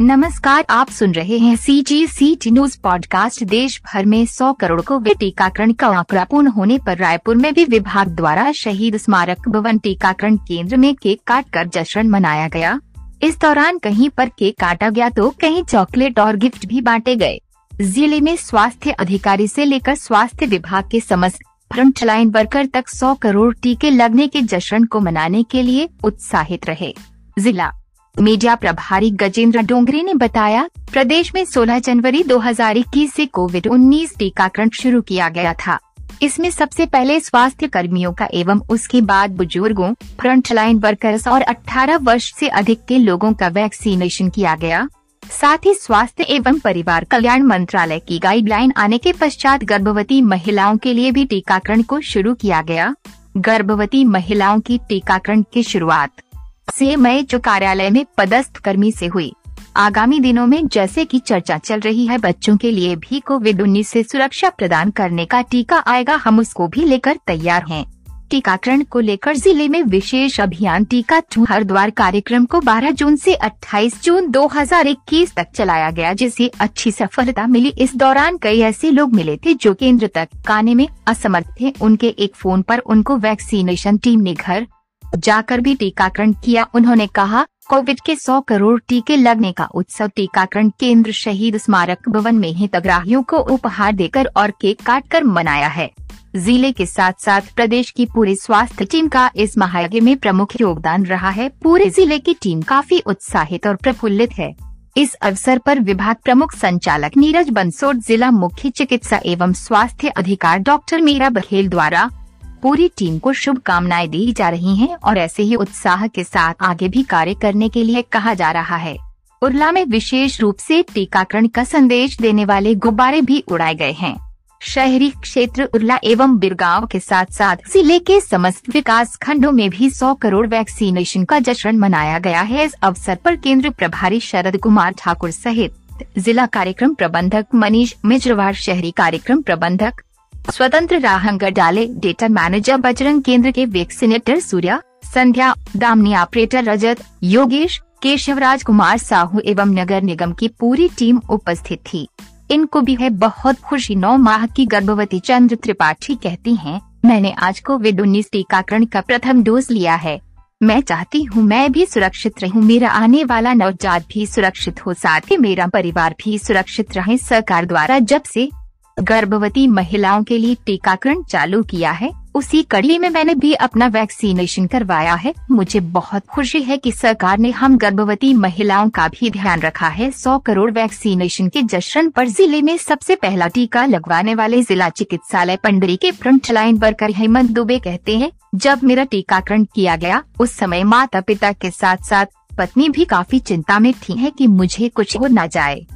नमस्कार, आप सुन रहे हैं C G C T news podcast देश भर में 100 करोड़ को टीकाकरण का आंकड़ा पूर्ण होने पर रायपुर में भी विभाग द्वारा शहीद स्मारक भवन टीकाकरण केंद्र में केक काट कर जश्न मनाया गया। इस दौरान कहीं पर केक काटा गया तो कहीं चॉकलेट और गिफ्ट भी बांटे गए। ज़िले में स्वास्थ्य अधिकारी से लेकर स्वास्थ्य विभाग के समस्त फ्रंट लाइन वर्कर तक 100 करोड़ टीके लगने के जश्न को मनाने के लिए उत्साहित रहे। जिला मीडिया प्रभारी गजेंद्र डोंगरे ने बताया, प्रदेश में 16 जनवरी 2021 से कोविड 19 टीकाकरण शुरू किया गया था। इसमें सबसे पहले स्वास्थ्य कर्मियों का एवं उसके बाद बुज़ुर्गों फ्रंट लाइन वर्कर्स और 18 वर्ष से अधिक के लोगों का वैक्सीनेशन किया गया। साथ ही स्वास्थ्य एवं परिवार कल्याण मंत्रालय की गाइडलाइन आने के पश्चात गर्भवती महिलाओं के लिए भी टीकाकरण को शुरू किया गया। गर्भवती महिलाओं की टीकाकरण की शुरुआत से मई जो कार्यालय में पदस्थ कर्मी से हुई। आगामी दिनों में जैसे कि चर्चा चल रही है, बच्चों के लिए भी कोविड उन्नीस से सुरक्षा प्रदान करने का टीका आएगा। हम उसको भी लेकर तैयार हैं। टीकाकरण को लेकर ज़िले में विशेष अभियान टीका टू हरिद्वार कार्यक्रम को 12 जून से 28 जून 2021 तक चलाया गया, जिसे अच्छी सफलता मिली। इस दौरान कई ऐसे लोग मिले थे जो केंद्र तक आने में असमर्थ थे। उनके एक फ़ोन पर उनको वैक्सीनेशन टीम ने घर जाकर भी टीकाकरण किया। उन्होंने कहा, कोविड के 100 करोड़ टीके लगने का उत्सव टीकाकरण केंद्र शहीद स्मारक भवन में हितग्राहियों को उपहार देकर और केक काट कर मनाया है। ज़िले के साथ साथ प्रदेश की पूरी स्वास्थ्य टीम का इस महायज्ञ में प्रमुख योगदान रहा है। पूरे ज़िले की टीम काफ़ी उत्साहित और प्रफुल्लित है। इस अवसर पर विभाग प्रमुख संचालक नीरज बंसोड जिला मुख्य चिकित्सा एवं स्वास्थ्य अधिकार डॉक्टर मीरा बघेल द्वारा पूरी टीम को शुभकामनाएँ दी जा रही हैं और ऐसे ही उत्साह के साथ आगे भी कार्य करने के लिए कहा जा रहा है। उर्ला में विशेष रूप से टीकाकरण का संदेश देने वाले गुब्बारे भी उड़ाए गए हैं। शहरी क्षेत्र उर्ला एवं बिरगांव के साथ साथ ज़िले के समस्त विकास खंडों में भी 100 करोड़ वैक्सीनेशन का जश्न मनाया गया है। इस अवसर पर केंद्र प्रभारी शरद कुमार ठाकुर सहित जिला कार्यक्रम प्रबंधक मनीष मिजरवार, शहरी कार्यक्रम प्रबंधक स्वतंत्र राहंग डाले डेटा मैनेजर बजरंग केंद्र के वैक्सीनेटर सूर्या, संध्या, दामनी ऑपरेटर रजत, योगेश, केशवराज कुमार साहू एवं नगर निगम की पूरी टीम उपस्थित थी। इनको भी है बहुत खुशी। नौ माह की गर्भवती चंद्र त्रिपाठी कहती हैं, मैंने आज कोविड उन्नीस टीकाकरण का प्रथम डोज लिया है। मैं चाहती हूँ मैं भी सुरक्षित रहूँ। मेरा आने वाला नवजात भी सुरक्षित हो, साथ ही मेरा परिवार भी सुरक्षित रहे। सरकार द्वारा जब से गर्भवती महिलाओं के लिए टीकाकरण चालू किया है। उसी कड़ी में मैंने भी अपना वैक्सीनेशन करवाया है। मुझे बहुत खुशी है कि सरकार ने हम गर्भवती महिलाओं का भी ध्यान रखा है। 100 करोड़ वैक्सीनेशन के जश्न पर ज़िले में सबसे पहला टीका लगवाने वाले जिला चिकित्सालय पंडरी के front line worker Hemant Dubey कहते हैं, जब मेरा टीकाकरण किया गया, उस समय माता पिता के साथ साथ पत्नी भी काफ़ी चिंता में थी है कि मुझे कुछ हो न जाए।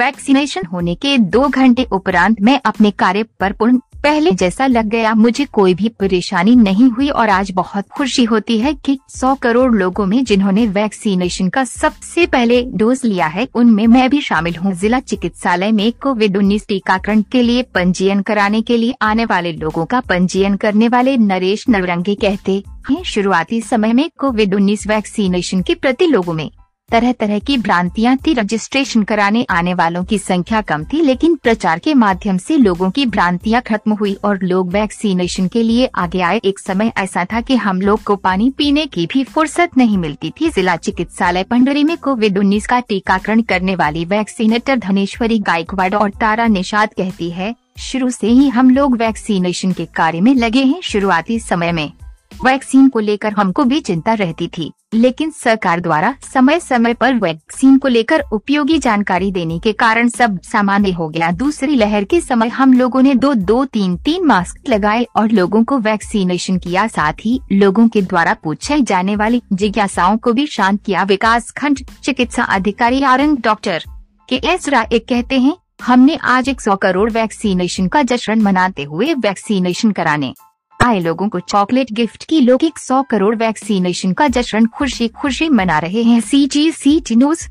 वैक्सीनेशन होने के दो घंटे उपरांत मैं अपने कार्य पर पूर्ण, पहले जैसा लग गया, मुझे कोई भी परेशानी नहीं हुई और आज बहुत खुशी होती है कि 100 करोड़ लोगों में जिन्होंने वैक्सीनेशन का सबसे पहले डोज लिया है, उनमें मैं भी शामिल हूँ। जिला चिकित्सालय में कोविड उन्नीस टीकाकरण के लिए पंजीयन कराने के लिए आने वाले लोगों का पंजीयन करने वाले नरेश नवरंगे कहते हैं, शुरुआती समय में कोविड उन्नीस वैक्सीनेशन के प्रति लोगों में तरह तरह की भ्रांतियाँ थी। रजिस्ट्रेशन कराने आने वालों की संख्या कम थी, लेकिन प्रचार के माध्यम से लोगों की भ्रांतियाँ खत्म हुई और लोग वैक्सीनेशन के लिए आगे आए। एक समय ऐसा था कि हम लोग को पानी पीने की भी फुर्सत नहीं मिलती थी। जिला चिकित्सालय पंडरी में कोविड उन्नीस का टीकाकरण करने वाली वैक्सीनेटर धनेश्वरी गायकवाड़ और तारा निषाद कहती है, शुरू से ही हम लोग वैक्सीनेशन के कार्य में लगे हैं। शुरुआती समय में वैक्सीन को लेकर हमको भी चिंता रहती थी, लेकिन सरकार द्वारा समय समय पर वैक्सीन को लेकर उपयोगी जानकारी देने के कारण सब सामान्य हो गया। दूसरी लहर के समय हम लोगों ने दो दो, तीन तीन मास्क लगाए और लोगों को वैक्सीनेशन किया। साथ ही लोगों के द्वारा पूछे जाने वाली जिज्ञासाओं को भी शांत किया। विकास खंड चिकित्सा अधिकारी Arang doctor K S Rai कहते हैं, हमने आज एक सौ करोड़ वैक्सीनेशन का जश्न मनाते हुए वैक्सीनेशन कराने आए लोगों को चॉकलेट गिफ्ट की लोग एक सौ करोड़ वैक्सीनेशन का जश्न खुशी खुशी मना रहे हैं। C G C T news